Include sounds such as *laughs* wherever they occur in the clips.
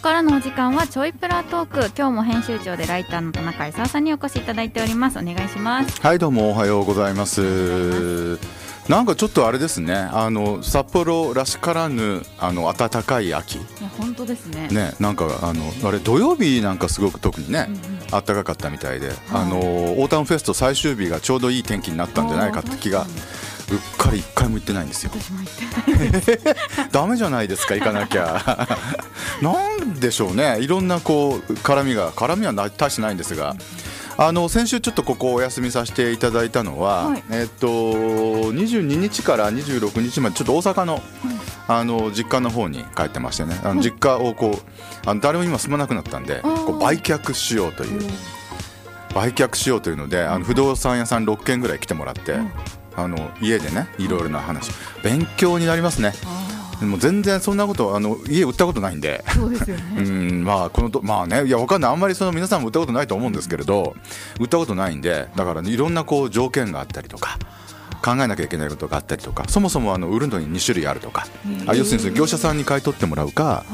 からのお時間はちょいぷらトーク。今日も編集長でライターの田中勲さんにお越しいただいております。お願いします。はいどうもおはようございます。なんかちょっとあれですね。あの札幌らしからぬあの暖かい秋。いや本当ですね。ねなんかあのあれ土曜日なんかすごく特にね、暖かかったみたいで、あのオータムフェスト最終日がちょうどいい天気になったんじゃないかって気がうっかり一回も行ってないんですよ。ダメじゃないですか行かなきゃ。*laughs* なんでしょうね。いろんなこう絡みが絡みはな大してないんですが。あの先週ちょっとここお休みさせていただいたのは、はい。えっと22日から26日までちょっと大阪の、あの実家の方に帰ってましてね。あの実家をこうあの誰も今住まなくなったんでこう売却しようという。売却しようというのであの不動産屋さん6軒ぐらい来てもらって、あの家でねいろいろな話。勉強になりますね。でも全然そんなことあの家売ったことないんで。そうですよ *laughs* うねんまあこのとまあねいやわかんないあんまりその皆さんも売ったことないと思うんですけれど売ったことないんでだから、ね、いろんなこう条件があったりとか考えなきゃいけないことがあったりとかそもそもあの売るのに2種類あるとかあ要するにその業者さんに買い取ってもらうか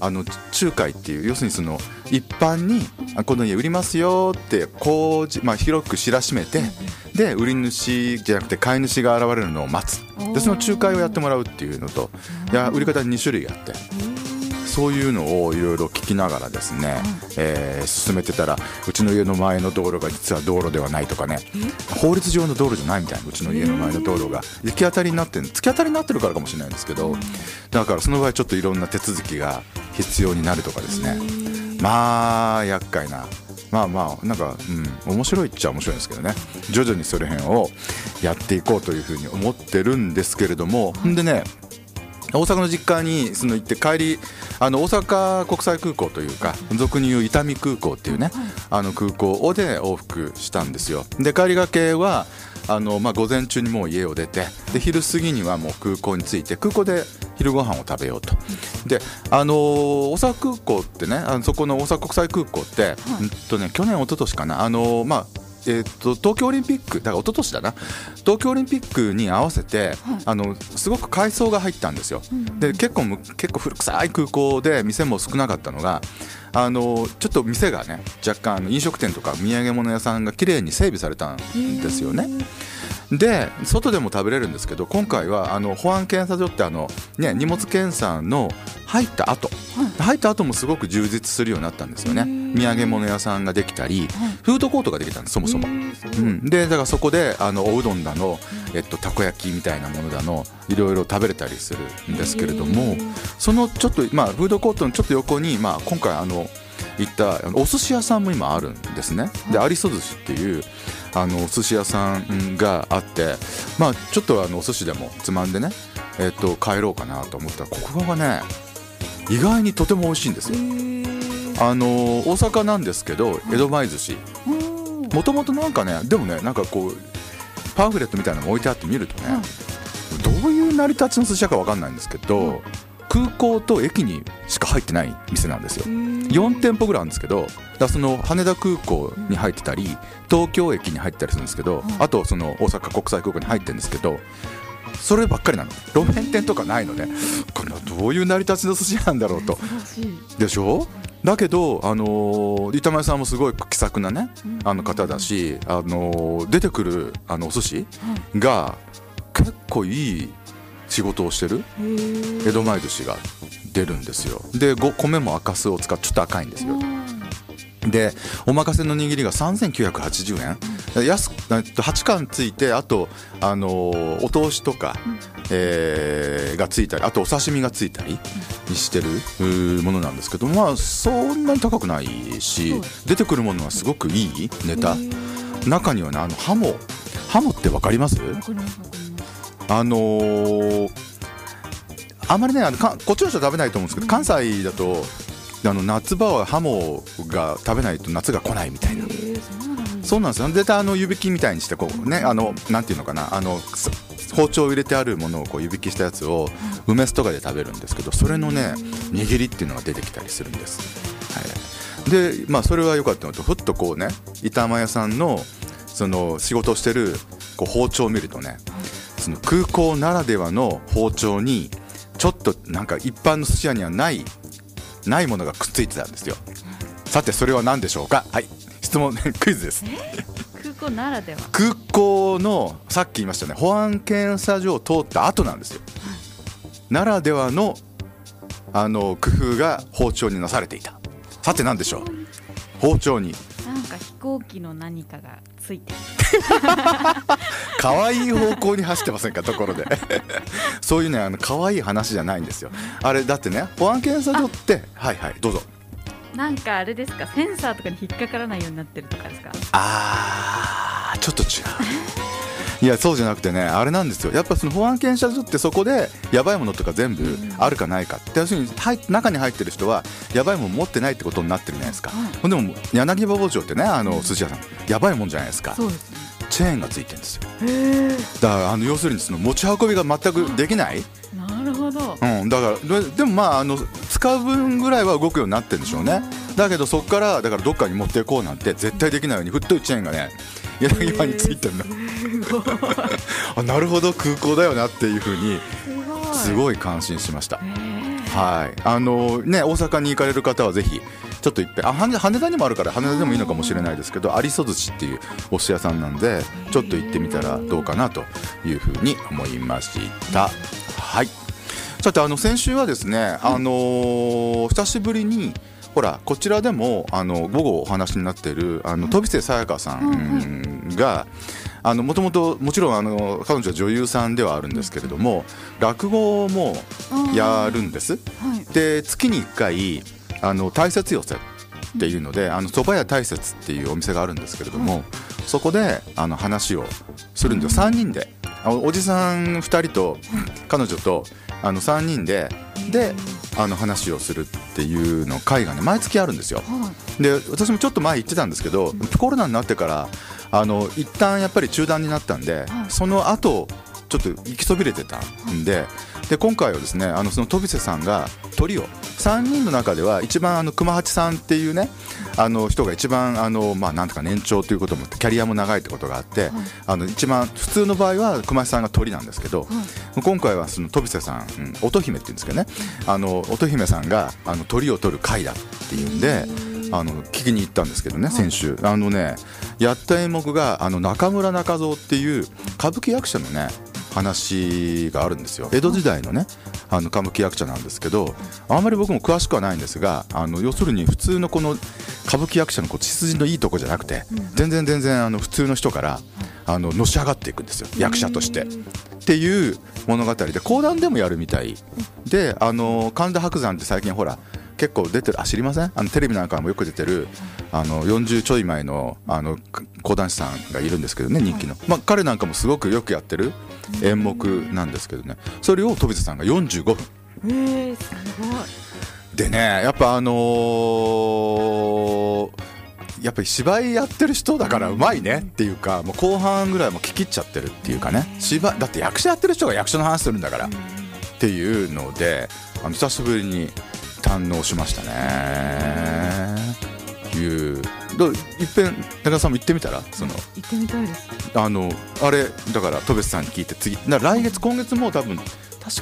あの仲介っていう要するにその一般にあこの家売りますよってこうじ、まあ、広く知らしめてで売り主じゃなくて買い主が現れるのを待つ。でその仲介をやってもらうっていうのといや売り方に2種類あって。そういうのをいろいろ聞きながらですね、えー進めてたらうちの家の前の道路が実は道路ではないとかね。法律上の道路じゃないみたいなうちの家の前の道路が。行き当たりになってる突き当たりになってるからかもしれないんですけどだからその場合ちょっといろんな手続きが必要になるとかですね。まあ厄介なまあまあなんか、うん、面白いっちゃ面白いんですけどね。徐々にそれ辺をやっていこうというふうに思ってるんですけれども、んでね大阪の実家にその行って帰りあの大阪国際空港というか俗に言う伊丹空港っていうねあの空港で往復したんですよ。で帰りがけはあの、まあ、午前中にもう家を出てで昼過ぎにはもう空港に着いて空港で昼ご飯を食べようと。であの大阪空港ってねあのそこの大阪国際空港って、うんとね、去年一昨年かなあのまあえー、と東京オリンピックだから一昨年だな。東京オリンピックに合わせて、あのすごく改装が入ったんですよ、で結構む結構古臭い空港で店も少なかったのがあのちょっと店がね若干あの飲食店とか土産物屋さんが綺麗に整備されたんですよね。で外でも食べれるんですけど今回はあの保安検査所ってあの、ね、荷物検査の入った後、入った後もすごく充実するようになったんですよね土産物屋さんができたり、フードコートができたんですそもそも。う。ん、でだからそこであのおうどんだの、えっと、たこ焼きみたいなものだのいろいろ食べれたりするんですけれどもそのちょっと、まあ、フードコートのちょっと横に、まあ、今回あの行ったお寿司屋さんも今あるんですね。で有磯寿司っていうあのお寿司屋さんがあって、まあ、ちょっとあのお寿司でもつまんでね、えっと、帰ろうかなと思ったらここがね意外にとても美味しいんですよ。あの大阪なんですけど江戸前寿司。もともとなんかねでもねなんかこうパンフレットみたいなのが置いてあって見るとね、どういう成り立ちの寿司屋かわかんないんですけど、空港と駅にしか入ってない店なんですよ。4店舗ぐらいあるんですけどだその羽田空港に入ってたり東京駅に入ったりするんですけど、あとその大阪国際空港に入ってるんですけどそればっかりなの。路面店とかないのね。このどういう成り立ちの寿司屋なんだろうと。でしょ？だけど、あのー板前さんもすごい気さくなね、あの方だし、あのー出てくるあのお寿司が結構いい仕事をしてる江戸前寿司が出るんですよ。でご米も赤酢を使ってちょっと赤いんですよでおまかせの握りが3980円、安くえっと8貫ついてあと、あのーお通しとか、えーがついたりあとお刺身がついたりにしてるものなんですけどまあそんなに高くないし出てくるものはすごくいいネタ。中にはねあのハモハモって分かります？あのーあんまりねあのかこっちの人は食べないと思うんですけど関西だとあの夏場はハモが食べないと夏が来ないみたいな。そうなんですよ。絶対あの湯引きみたいにしてこうねあのなんていうのかな。あのす包丁を入れてあるものをこう湯引きしたやつを梅酢とかで食べるんですけどそれのね握りっていうのが出てきたりするんです、はい、でまあそれは良かったのとふっとこうね板前屋さんのその仕事をしてるこう包丁を見るとねその空港ならではの包丁にちょっとなんか一般の寿司屋にはないないものがくっついてたんですよ。さてそれは何でしょうか？はい。質問 *laughs* クイズです。空港ならでは。空港のさっき言いましたね。保安検査所を通った後なんですよ、ならではのあの工夫が包丁になされていた。さて何でしょう？包丁に行機の何かがついてる。*laughs* 可愛い方向に走ってませんか？ところで。*laughs* そういうねあの可愛い話じゃないんですよ。あれだってね保安検査所ってはいはいどうぞ。なんかあれですか？センサーとかに引っかからないようになってるとかですか？あーちょっと違う *laughs* いやそうじゃなくてねあれなんですよ。やっぱその保安検査所ってそこでやばいものとか全部あるかないか。って要するに中に入ってる人はやばいもの持ってないってことになってるじゃないですか、はい。ほんでも柳葉包丁ってねあの寿司屋さんやばいもんじゃないですか。ね。チェーンがついてるんですよ。だからあの要するにその持ち運びが全くできない、なるほど。うん、だからででもまああの使う分ぐらいは動くようになってるんでしょうね。だけどそこからだからどっかに持っていこうなんて絶対できないように太いチェーンがね柳葉についてるの *laughs* あなるほど空港だよなっていうふうにすごい。感心しました。はい。あのね大阪に行かれる方はぜひちょっといっぺんあ羽羽田にもあるから羽田でもいいのかもしれないですけど有磯寿司っていうお寿司屋さんなんでちょっと行ってみたらどうかなというふうに思いました。はい。さてあの先週はですね、あのー久しぶりにほらこちらでもあの午後お話になっているあの飛瀬さやかさんがあのもともともちろんあの彼女は女優さんではあるんですけれども落語もやるんです。はい。で月に1回あの大雪寄せっていうのであの蕎麦屋大雪っていうお店があるんですけれども、そこであの話をするんですよ。3人で。あおじさん2人と彼女とあの3人でであの話をするっていうの会がね毎月あるんですよ。はい。で私もちょっと前言ってたんですけどコロナになってからあの一旦やっぱり中断になったんで、その後ちょっと行きそびれてたんでで今回はですねあのその飛瀬さんがトリオ3人の中では一番あの熊八さんっていうねあの人が一番あの、まあ、なんとか年長ということもあってキャリアも長いってことがあって、あの一番普通の場合は熊八さんが鳥なんですけど、今回はその飛瀬さん、うん乙姫っていうんですけどね。あの乙姫さんがあの鳥を取る会だっていうんで。あの聞きに行ったんですけどね、先週。あのねやった演目があの中村中蔵っていう歌舞伎役者のね話があるんですよ。江戸時代のねあの歌舞伎役者なんですけどあんまり僕も詳しくはないんですがあの要するに普通のこの歌舞伎役者のこう血筋のいいとこじゃなくて、全然全然あの普通の人からあののし上がっていくんですよ。役者として。っていう物語で講談でもやるみたい。であの神田伯山って最近ほら結構出てるあ知りません？あのテレビなんかもよく出てるあの40ちょい前のあのく講談師さんがいるんですけどね人気の、まあ、彼なんかもすごくよくやってる演目なんですけどね。それを飛瀬さんが45分。えー、すごい。でねやっぱあのーやっぱり芝居やってる人だからうまいねっていうかもう後半ぐらいも聞きちゃってるっていうかね。芝居だって役者やってる人が役者の話するんだからっていうのであの久しぶりに堪能しましたね。いう。どういっぺん中田さんも行ってみたら？その。行ってみたいです。あのあれだから戸別さんに聞いて次な来月今月もう多分確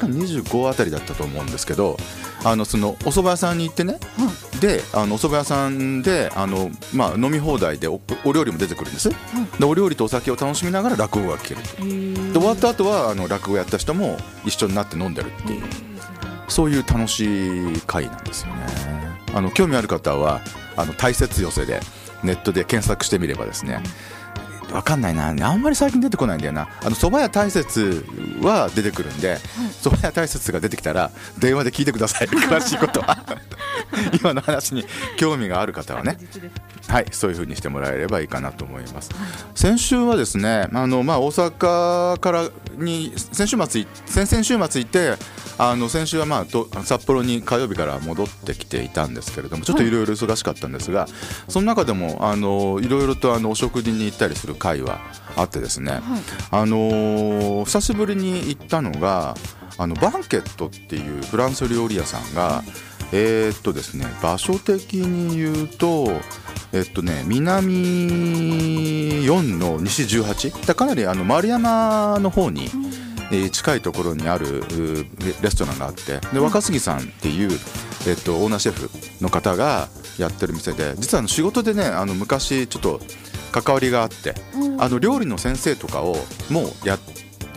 か25あたりだったと思うんですけどあのそのお蕎麦屋さんに行ってね、であのお蕎麦屋さんであの、まあ、飲み放題でおお料理も出てくるんです、でお料理とお酒を楽しみながら落語が聞ける。とで終わった後はあの落語やった人も一緒になって飲んでるっていうそういう楽しい会なんですよね。あの興味ある方はあの大雪寄せでネットで検索してみればですね、わかんないな。あんまり最近出てこないんだよな。あの蕎麦屋大雪は出てくるんで蕎麦屋大雪が出てきたら電話で聞いてください。*laughs* 詳しいことは。*laughs* 今の話に興味がある方はね。はい、そういう風にしてもらえればいいかなと思います。先週はですね、あのまあ大阪からに先週末い先々週末行って、あの先週はまあと札幌に火曜日から戻ってきていたんですけれども、ちょっといろいろ忙しかったんですが、その中でもあのいろいろとあのお食事に行ったりする会はあってですね、あのー久しぶりに行ったのがあのバンケットっていうフランス料理屋さんが。えーっとですね、場所的に言うと、えっとね、南4の西18だかなりあの丸山の方に、えー近いところにあるうレレストランがあってで若杉さんっていうえっと、オーナーシェフの方がやってる店で実はあの仕事でねあの昔ちょっと関わりがあってあの料理の先生とかをもうや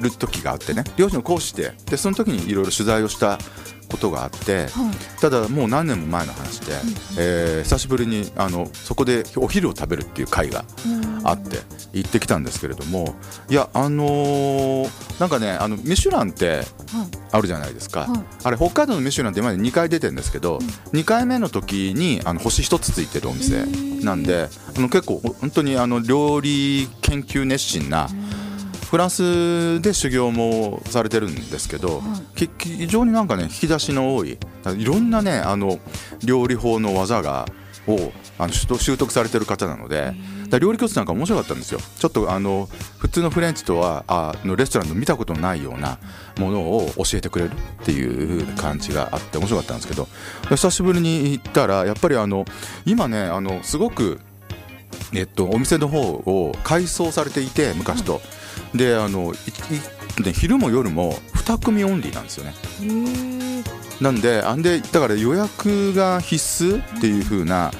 る時があってね料理の講師ででその時にいろいろ取材をしたことがあって、ただもう何年も前の話で、えー久しぶりにあのそこでお昼を食べるっていう会があって行ってきたんですけれどもいやあのーなんかねあのミシュランってあるじゃないですか、はい。あれ北海道のミシュランって今まで2回出てるんですけど、2回目の時にあの星1つついてるお店なんであの結構本当にあの料理研究熱心なフランスで修行もされてるんですけど、き非常になんかね引き出しの多いいろんなねあの料理法の技がをあの習得されてる方なので料理教室なんか面白かったんですよ。ちょっとあの普通のフレンチとはあのレストランの見たことのないようなものを教えてくれるっていう感じがあって面白かったんですけど久しぶりに行ったらやっぱりあの今ねあのすごくえっと、お店の方を改装されていて昔と、であの昼も夜も2組オンリーなんですよね。なんであんでだから予約が必須っていう風な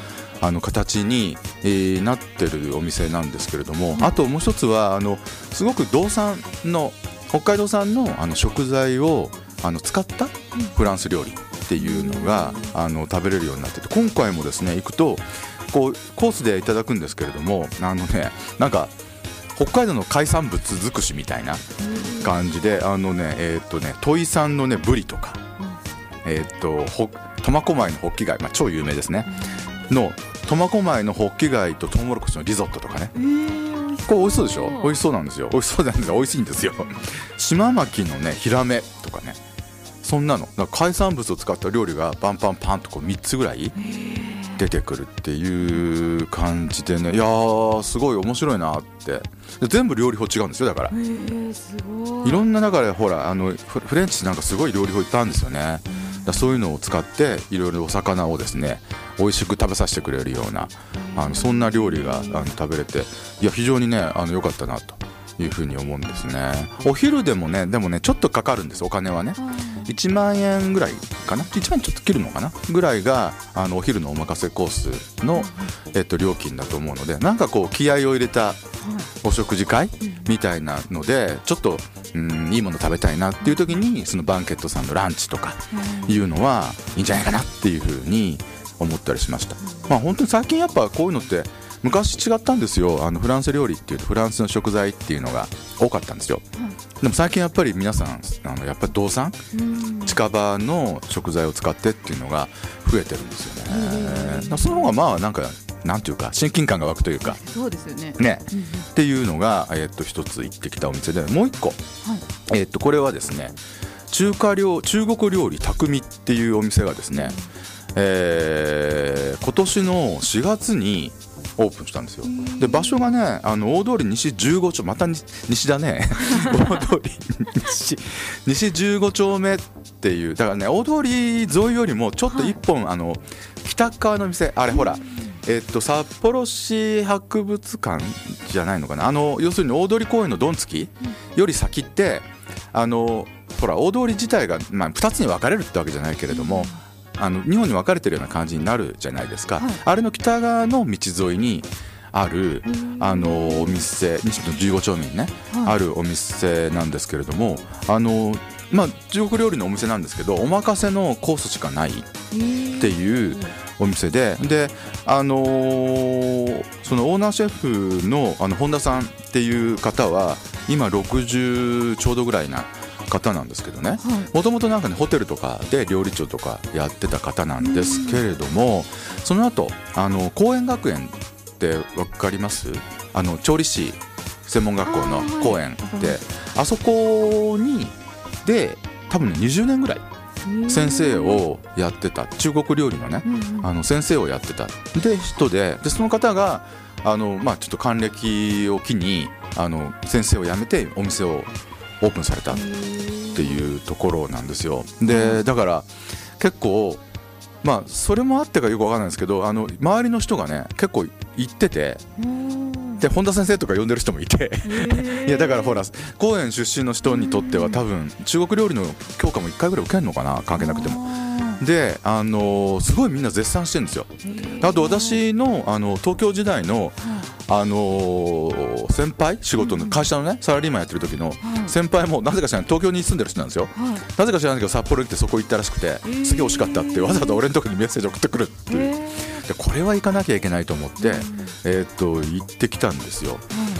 あの形に、えーなってるお店なんですけれども、あともう一つはあのすごく道産の北海道産のあの食材をあの使ったフランス料理っていうのがあの食べれるようになってて今回もですね行くとこうコースでいただくんですけれどもあのねなんか北海道の海産物尽くしみたいな感じであのねえーっとね土井産のねブリとか、えーっとほ苫小牧のホッキ貝、まあ、超有名ですね、の苫小牧のホッキ貝とトウモロコシのリゾットとかね。これ美味しそうでしょ？美味しそうなんですよ。美味しそうなんですよ。美味しいんですよ。島巻のねヒラメとかね。そんなの。海産物を使った料理がパンパンパンとこう3つぐらい出てくるっていう感じでね。いやーすごい面白いなって。で全部料理法違うんですよだから。すごい。ろんな中でほらあのフフレンチなんかすごい料理法いっぱいあるんですよね。だそういうのを使っていろいろお魚をですね美味しく食べさせてくれるようなあのそんな料理があの食べれていや非常にねあの良かったなというふうに思うんですね。お昼でもねでもねちょっとかかるんですお金はね。1万円ぐらいかな？1万円ちょっと切るのかな？ぐらいがあのお昼のお任せコースの、えっと、料金だと思うのでなんかこう気合を入れたお食事会みたいなのでちょっとうんいいもの食べたいなっていう時にそのバンケットさんのランチとかい。うのはいいんじゃないかなっていうふうに思ったりしました。まあ本当に最近やっぱこういうのって昔違ったんですよ。あのフランス料理っていうとフランスの食材っていうのが多かったんですよ。でも最近やっぱり皆さんあのやっぱり道産？近場の食材を使ってっていうのが増えてるんですよね。その方がまあなんかなんていうか親近感が湧くというか。そうですよね。ね、っていうのが、えっと一つ行ってきたお店でもう一個、えっとこれはですね中華料中国料理匠っていうお店がですね、えー今年の4月にオープンしたんですよ。で場所がねあの大通り西15丁また西西だね。大通り西西15 *laughs* 丁目っていうだからね大通り沿いよりもちょっと一本、あの北側の店あれほら、えっと札幌市博物館じゃないのかな。あの要するに大通公園のどんつきより先ってあのほら大通り自体が、まあ、2つに分かれるってわけじゃないけれども、あの2本に分かれてるような感じになるじゃないですか、はい。あれの北側の道沿いにあるあのお店西の15丁目にね、はい。あるお店なんですけれどもあのまあ中国料理のお店なんですけどお任せのコースしかないっていうお店でであのーそのオーナーシェフのあの本田さんっていう方は今60ちょうどぐらいな方なんですけどね。はい。もともとなんかねホテルとかで料理長とかやってた方なんですけれどもその後あの公園学園って分かります？あの調理師専門学校の公園であそこにで多分ね20年ぐらい先生をやってた。中国料理のねあの先生をやってた。で人ででその方があの、まあ、ちょっと還暦を機にあの先生を辞めてお店をオープンされたっていうところなんですよ。でだから結構まあそれもあってかよくわかんないですけどあの周りの人がね結構行っててで本田先生とか呼んでる人もいて。*laughs* いやだからほら高園出身の人にとっては多分中国料理の教科も1回ぐらい受けるのかな関係なくても。であのすごいみんな絶賛してるんですよ。あと私のあの東京時代のあのー先輩仕事の会社のねサラリーマンやってる時の先輩もなぜか知らない。東京に住んでる人なんですよ。はい。なぜか知らないけど札幌行ってそこ行ったらしくてすげえ惜しかったってわざわざ俺のとこにメッセージ送ってくるっていう。でこれは行かなきゃいけないと思ってえーっと行ってきたんですよ。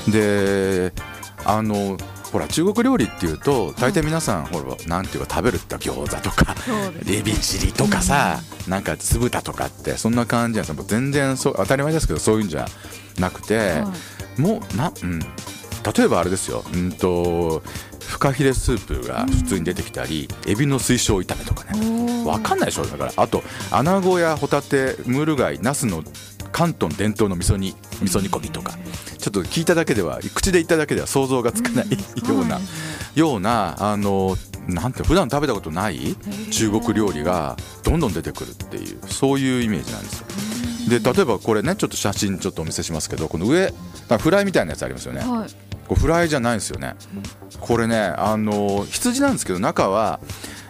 であのほら中国料理っていうと大体皆さんほらなんていうか食べるって餃子とかエビチリとかさなんか酢豚とかってそんな感じなんですよ。もう全然そう当たり前ですけどそういうんじゃなくて、はもうな、うん、例えばあれですよ、うんとフカヒレスープが普通に出てきたり、エビの水晶炒めとかね。おー。わかんないでしょ。だからあとアナゴやホタテムール貝ナスの関東伝統の味噌煮味噌煮込みとか。ちょっと聞いただけでは口で言っただけでは想像がつかないような、ようなあのなんて普段食べたことない中国料理がどんどん出てくるっていうそういうイメージなんですよ。で例えばこれねちょっと写真ちょっとお見せしますけどこの上あフライみたいなやつありますよね。はいこれフライじゃないんですよね。これねあの羊なんですけど中は、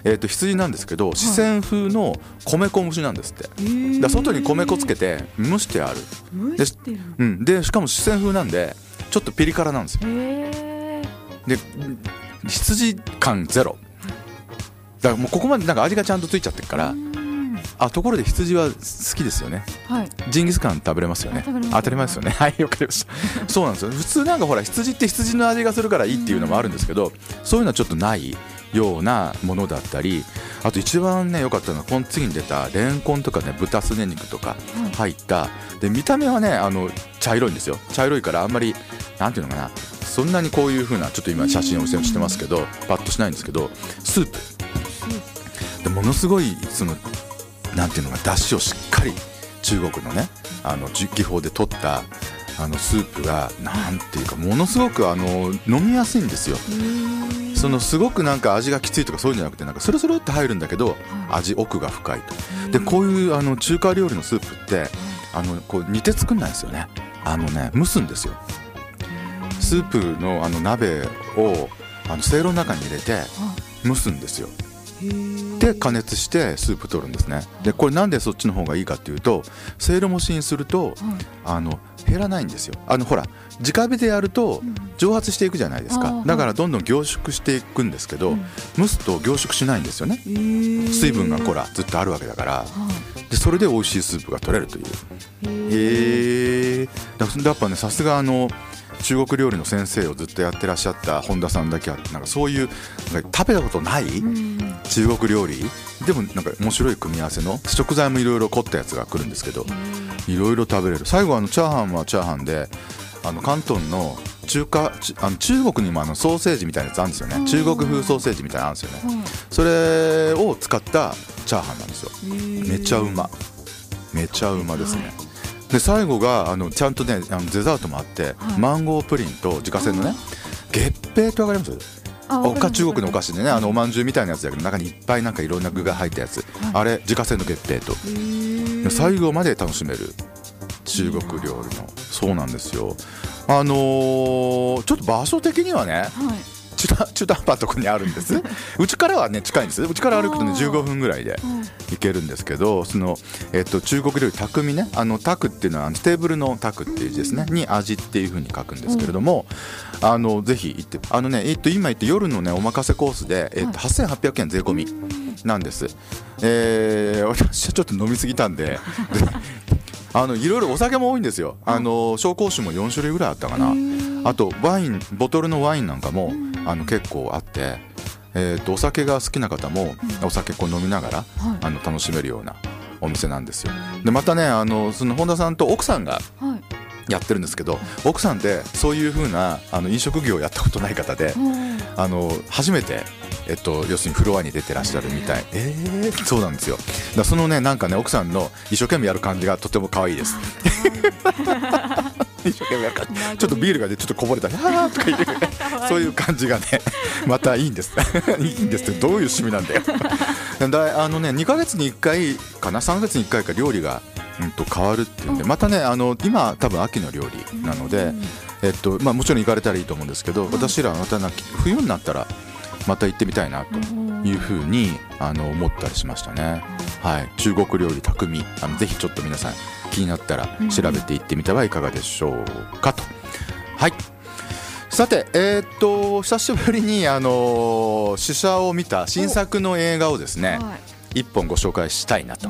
えー、と羊なんですけど四川風の米粉蒸しなんですって。だから外に米粉つけて蒸してある。蒸してるうん、でしかも四川風なんでちょっとピリ辛なんですよ。で羊感ゼロ。だからもうここまでなんか味がちゃんとついちゃってるからうんあところで羊は好きですよね。はい。ジンギスカン食べれますよね。食べれます。当たり前ですよね。*laughs* はいわかりましたそうなんですよ。普通なんかほら羊って羊の味がするからいいっていうのもあるんですけどそういうのはちょっとないようなものだったりあと一番ね良かったのはこの次に出たレンコンとかね豚すね肉とか入ったで見た目はねあの茶色いんですよ。茶色いからあんまりなんていうのかなそんなにこういう風なちょっと今写真をお見せしてますけどパッとしないんですけどスープ。でものすごいそのなんていうのか出汁をしっかり中国のねあの技法で取ったあのスープがなんていうかものすごくあの飲みやすいんですよ。そのすごくなんか味がきついとかそういうんじゃなくてなんかスルスルって入るんだけど味奥が深いと。でこういうあの中華料理のスープってあのこう煮て作んないんですよね。あのね蒸すんですよ。スープのあの鍋をあのせいろの中に入れて蒸すんですよで加熱してスープ取るんですね。でこれなんでそっちの方がいいかっていうとせいろ蒸しにするとあの減らないんですよ。あのほら直火でやると蒸発していくじゃないですか。だからどんどん凝縮していくんですけど蒸すと凝縮しないんですよね。水分がほらずっとあるわけだから。でそれで美味しいスープが取れるという。へえだからやっぱねさすがあの中国料理の先生をずっとやってらっしゃった本田さんだけあってなんかそういうなんか食べたことない中国料理？でもなんか面白い組み合わせの食材もいろいろ凝ったやつが来るんですけどいろいろ食べれる。最後あのチャーハンはチャーハンであの広東の中華ちあの中国にもあのソーセージみたいなやつあるんですよね。中国風ソーセージみたいなのあるんですよね。それを使ったチャーハンなんですよ。めちゃうま。めちゃうまですねで最後があのちゃんとねあのデザートもあって、はい。マンゴープリンと自家製のね月餅ってわかります？おか中国のお菓子でねあのおまんじゅうみたいなやつだけど中にいっぱいなんかいろんな具が入ったやつ、あれ自家製の月餅と。で最後まで楽しめる。中国料理の。そうなんですよ。あのーちょっと場所的にはねはい中途中途半端なとこにあるんです。うちからはね近いんです。うちから歩くとねあー。15分ぐらいで行けるんですけどその、えっと、中国料理匠ね。あのタクっていうのはテーブルのタクっていう字ですね。に味っていうふうに書くんですけれども、あのぜひ行ってあのね、えっと、今言って夜のねお任せコースで、えっと、8800円税込みなんです、えー私はちょっと飲みすぎたんでで *laughs* あのいろいろお酒も多いんですよ。あの紹興酒も4種類ぐらいあったかな。あとワインボトルのワインなんかもあの結構あって、えー、とお酒が好きな方もお酒こう飲みながら、あの楽しめるようなお店なんですよ。でまたねあのその本田さんと奥さんがはい。やってるんですけど奥さんってそういう風なあの飲食業をやったことない方であの初めて、えっと、要するにフロアに出てらっしゃるみたい。えー、そうなんですよ。だからそのねなんかね奥さんの一生懸命やる感じがとても可愛いです一生懸命ちょっとビールがねちょっとこぼれたり「はーとかいう *laughs* そういう感じがね *laughs* またいいんです。*laughs* いいんですって。どういう趣味なんだよ。だあのね2ヶ月に1回かな3ヶ月に1回か料理が、うん、と変わるっていうんでまたねあの今多分秋の料理なので、えっとまあ、もちろん行かれたらいいと思うんですけど私らはまたな冬になったらまた行ってみたいなというふうにあの思ったりしましたね。はい、中国料理匠。あのぜひちょっと皆さん気になったら調べていってみてはいかがでしょうかと。はい。さて、えー、っと久しぶりに、あの試写を見た新作の映画をですね、一本ご紹介したいなと。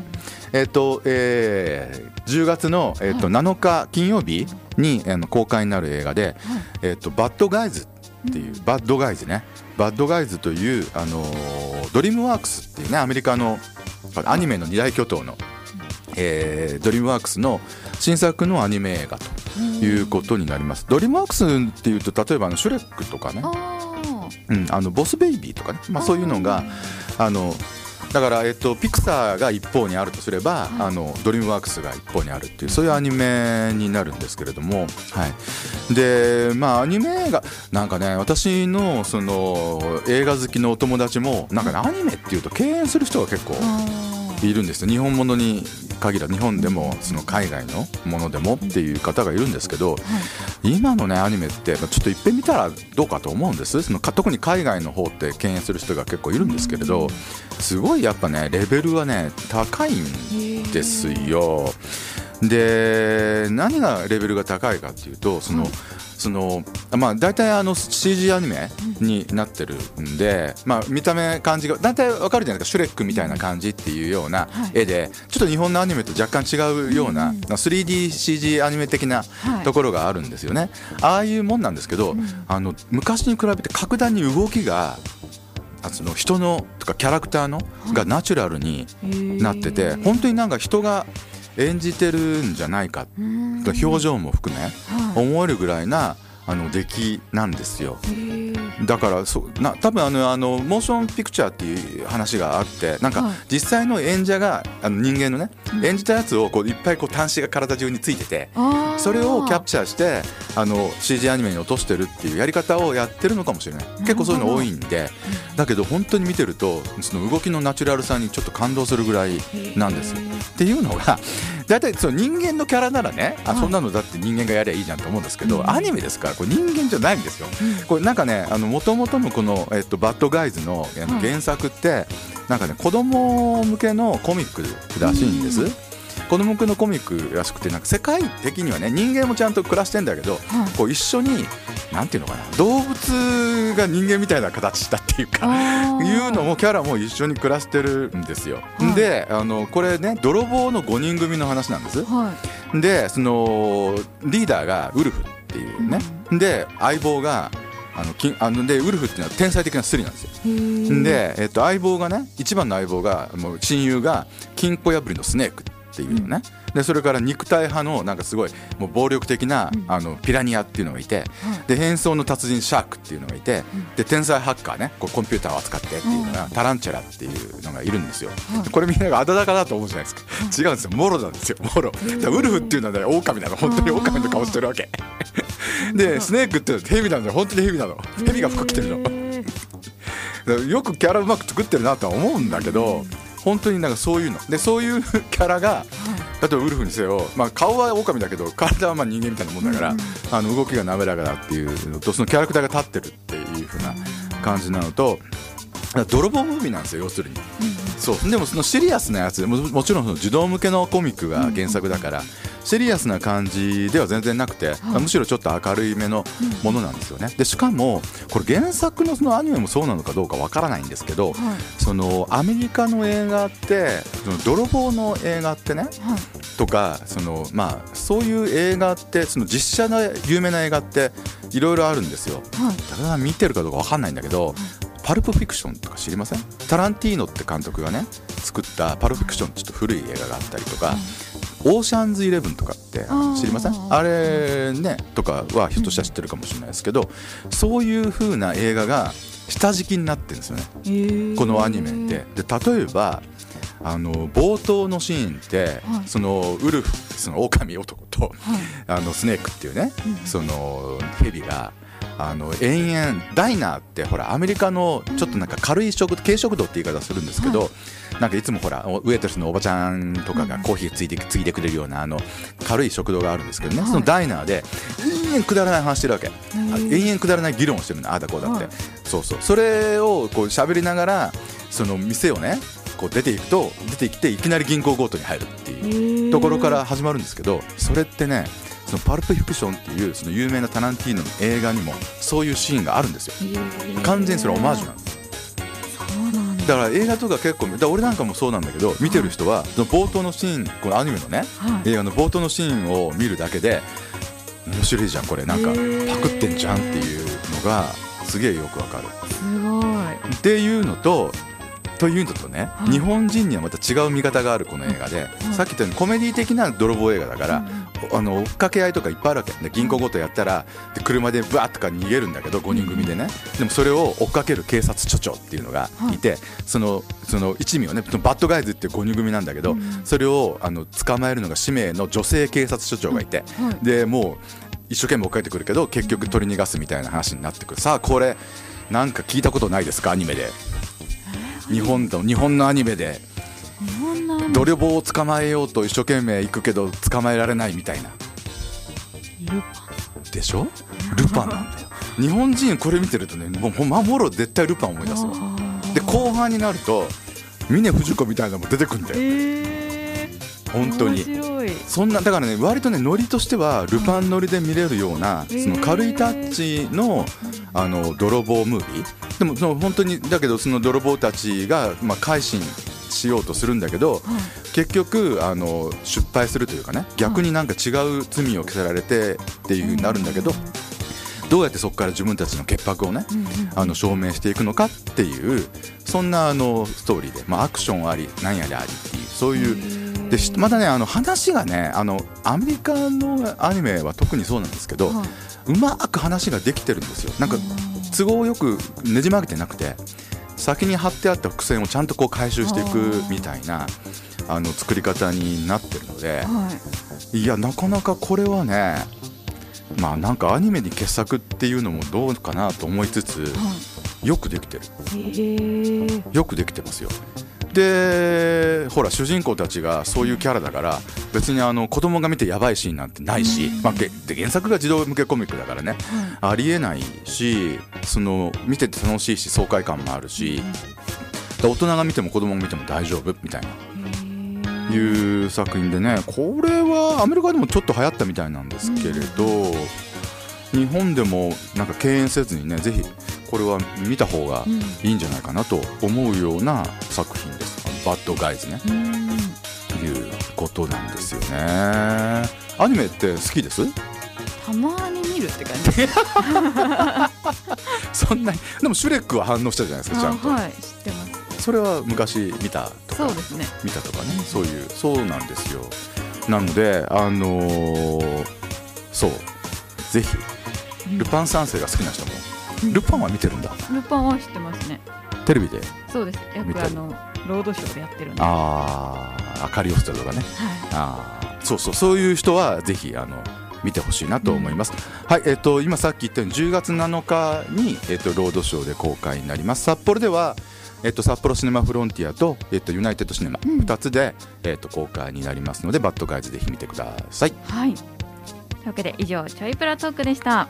えー、っとえー、10月の、えー、っと7日金曜日に、あの公開になる映画で「えー、っとバッドガイズ」っていう、バッドガイズね。バッドガイズという、あのドリームワークスっていうねアメリカのアニメの二大巨頭の、えー、ドリームワークスの新作のアニメ映画ということになります。ドリームワークスっていうと例えばあのシュレックとかね、うん、あのボスベイビーとかね、まあ、そういうのがあのだから、えっと、ピクサーが一方にあるとすれば、あのドリームワークスが一方にあるっていうそういうアニメになるんですけれども、はい、でまあアニメ映画なんかね私のその映画好きのお友達もなんか、ね、アニメっていうと敬遠する人が結構いるんです日本ものに限らず日本でもその海外のものでもっていう方がいるんですけど、はい、今のねアニメってちょっといっぺん見たらどうかと思うんです。その特に海外の方って敬遠する人が結構いるんですけれどすごいやっぱねレベルはね高いんですよ。で何がレベルが高いかっていうとその、そのまあ大体あの CG アニメになってるんで、まあ、見た目感じが大体わかるじゃないですか。シュレックみたいな感じっていうような絵で、ちょっと日本のアニメと若干違うような、3DCG アニメ的なところがあるんですよね。ああいうもんなんですけど、あの昔に比べて格段に動きがその人のとかキャラクターのがナチュラルになってて本当になんか人が演じてるんじゃないか表情も含め思えるぐらいなあの出来なんですよ。だからそな多分あのあのモーションピクチャーっていう話があってなんか実際の演者があの人間のね、演じたやつをこういっぱいこう端子が体中についててそれをキャプチャーしてあの CG アニメに落としてるっていうやり方をやってるのかもしれない。結構そういうの多いんでだけど本当に見てるとその動きのナチュラルさにちょっと感動するぐらいなんですよ。っていうのが大体その人間のキャラならねあそんなのだって人間がやりゃいいじゃんと思うんですけど、アニメですからこれ人間じゃないんですよ。これなんかねもともとのこの、えっと、バッドガイズの原作って、なんかね子供向けのコミックらしいんです。子供向けのコミックらしくてなんか世界的にはね人間もちゃんと暮らしてんだけど、こう一緒になんていうのかな動物が人間みたいな形したっていうかいうのもキャラも一緒に暮らしてるんですよ。はい、であのこれね泥棒の5人組の話なんです。はい、でそのリーダーがウルフっていうね、うん、で相棒があのきあのでウルフっていうのは天才的なスリなんですよ。で、えっと、相棒がね一番の相棒がもう親友が金庫破りのスネークっていうのね、うん、でそれから肉体派のなんかすごいもう暴力的な、うん、あのピラニアっていうのがいて、で変装の達人シャークっていうのがいて、で天才ハッカーねこうコンピューターを扱ってっていうのが、タランチェラっていうのがいるんですよ、これみんながあだだかだと思うじゃないですか、違うんですよ。モロなんですよモロ。ウルフっていうのはね狼なの本当に狼の顔してるわけでスネークっていうのはヘビなの本当にヘビなの。ヘビが服着てるの。よくキャラうまく作ってるなとは思うんだけど、本当になんかそういうの。でそういう *laughs* キャラが、例えばウルフにせよ、まあ、顔は狼だけど体はまあ人間みたいなもんだから、あの動きが滑らかだっていうのとそのキャラクターが立ってるっていうふうな感じなのと泥棒ムービーなんですよ要するに、そう。でもそのシリアスなやつももちろんその児童向けのコミックが原作だから、シリアスな感じでは全然なくて、はい、むしろちょっと明るい目のものなんですよね。でしかもこれ原作のそのアニメもそうなのかどうかわからないんですけど、はい、そのアメリカの映画ってその泥棒の映画ってね、はい、とかその、まあ、そういう映画ってその実写の有名な映画っていろいろあるんですよ。はい、見てるかどうかわかんないんだけど、パルプフィクションとか知りません？タランティーノって監督がね作ったパルプフィクションちょっと古い映画があったりとか、オーシャンズイレブンとかって知りません？あれねとかはひょっとしたら知ってるかもしれないですけど、そういう風な映画が下敷きになってるんですよね。このアニメって。で例えばあの冒頭のシーンって、はい、そのウルフその狼男と、はい、あのスネークっていうね、うん、そのヘビがあの延々ダイナーってほらアメリカのちょっとなんか軽い食軽食堂って言い方するんですけど、はい、なんかいつもほらウエイトレスのおばちゃんとかがコーヒーついてついでくれるようなあの軽い食堂があるんですけどね、はい、そのダイナーで「い々くだらない話してるわけ。あ延々くだらない議論をしてるのああだこうだって、はい。そうそう。それをこう喋りながらその店をねこう出ていくと出てきていきなり銀行強盗に入るっていうところから始まるんですけどそれってねそのパルプフィクションっていうその有名なタランティーノの映画にもそういうシーンがあるんですよ。完全にそれオマージュなんですだ。だから映画とか結構だ俺なんかもそうなんだけど見てる人はその冒頭のシーンこのアニメのねはい。映画の冒頭のシーンを見るだけで面白いじゃんこれ。なんかパクってんじゃんっていうのがすげえよくわかる。すごい。っていうのとというのとね、はい。日本人にはまた違う見方があるこの映画で、い。さっき言ったようにコメディ的な泥棒映画だから、あの追っかけ合いとかいっぱいあるわけ。で銀行強盗やったらで車でバーッとか逃げるんだけど5人組でね。でもそれを追っかける警察署長っていうのがい。て、そのその一味をねバッドガイズっていう5人組なんだけど、うんそれをあの捕まえるのが使命の女性警察署長がいて、はい。でもう一生懸命追っかけてくるけど結局取り逃がすみたいな話になってくる。さあこれなんか聞いたことないですか？アニメで日本の日本のアニメ。で泥棒を捕まえようと一生懸命行くけど捕まえられないみたいな。ルでしょ？ルパンなんだよ。日本人これ見てるとねもうほんまもろ絶対ルパン思い出すよで後半になると峰不二子みたいなのも出てくるんだよ。えー、本当に。そんなだからね割とねノリとしてはルパンノリで見れるようなその軽いタッチのあの泥棒ムービーでもその本当にだけどその泥棒たちがまあ改心しようとするんだけど結局あの失敗するというかね逆になんか違う罪を着せられてっていう風になるんだけどどうやってそこから自分たちの潔白をねうんうんあの証明していくのかっていうそんなあのストーリーで、まあ、アクションあり何やりありっていうそういうでしまたねあの話がねあのアメリカのアニメは特にそうなんですけど、はうまく話ができてるんですよ。なんか都合よくねじ曲げてなくて先に貼ってあった伏線をちゃんとこう回収していくみたいなあの作り方になってるのではい。いやなかなかこれはねまあなんかアニメに傑作っていうのもどうかなと思いつつはよくできてる。えよくできてますよでほら主人公たちがそういうキャラだから別にあの子供が見てやばいシーンなんてないし、まあ、原作が児童向けコミックだからねありえないしその見てて楽しいし爽快感もあるしで大人が見ても子供が見ても大丈夫みたいな。いう作品でねこれはアメリカでもちょっと流行ったみたいなんですけれど、日本でもなんか敬遠せずにねぜひこれは見た方がうん。いいんじゃないかなと思うような作品です「バッドガイズね」うん。いうことなんですよね。アニメって好きです？たまに見るって感じ。*laughs* そんなに。でもシュレックは反応したじゃないですかちゃんと、あはい知ってます。それは昔見たとか？そうですね。見たとかね？そういう。そうなんですよ。なのであのーそう。ぜひ。ルパン三世が好きな人もルパンは見てるんだ。ルパンは知ってますね。テレビで？そうです。よくあのロードショーでやってるんで。はああ明かりを捨てるとかねい。あーそうそう。そういう人はぜひあの見てほしいなと思います、はいえっ、と今さっき言ったように10月7日にえっ、とロードショーで公開になります。札幌ではえっと、札幌シネマフロンティアと、えっと、ユナイテッドシネマうん。2つで、えっと、公開になりますのでバッドガイズぜひ見てください。はい。というわけで以上ちょいプラトークでした